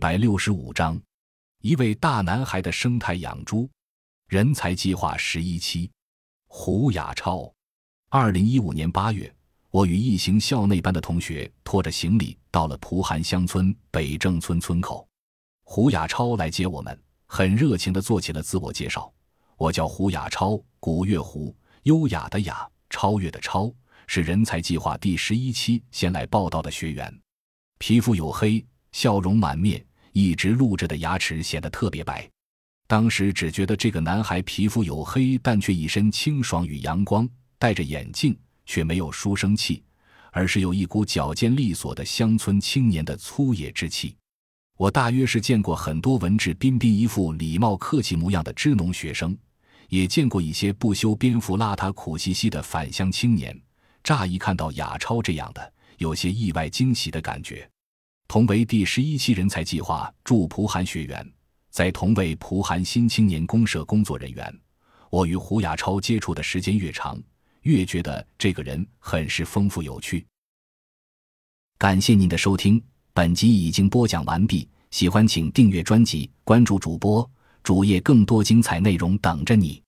百六十五章，一位大男孩的生态养猪人才计划十一期。胡亚超，二零一五年八月，我与一行校内班的同学拖着行李到了蒲韩乡村北正村村口。胡亚超来接我们，很热情地做起了自我介绍：“我叫胡亚超，古月胡，优雅的雅，超越的超，是人才计划第十一期先来报道的学员，皮肤黝黑。”笑容满面，一直露着的牙齿显得特别白。当时只觉得这个男孩皮肤黝黑，但却一身清爽与阳光。戴着眼镜，却没有书生气，而是有一股矫健利索的乡村青年的粗野之气。我大约是见过很多文质彬彬、一副礼貌客气模样的支农学生，也见过一些不修边幅、邋遢苦兮兮的返乡青年。乍一看到雅超这样的，有些意外惊喜的感觉。同为第十一期人才计划驻蒲韩学员，在同为蒲韩新青年公社工作人员，我与胡亚超接触的时间越长，越觉得这个人很是丰富有趣。感谢您的收听，本集已经播讲完毕。喜欢请订阅专辑，关注主播主页，更多精彩内容等着你。